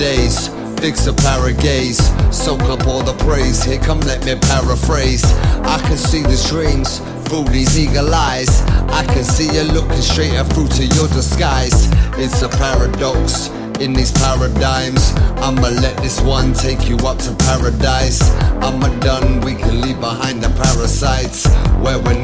Days Fix a paragaze, soak up all the praise. Here, come let me paraphrase. I can see the dreams through these eagle eyes. I can see you looking straight through to your disguise. It's a paradox in these paradigms. I'ma let this one take you up to paradise. I'ma done, we can leave behind the parasites. Where we're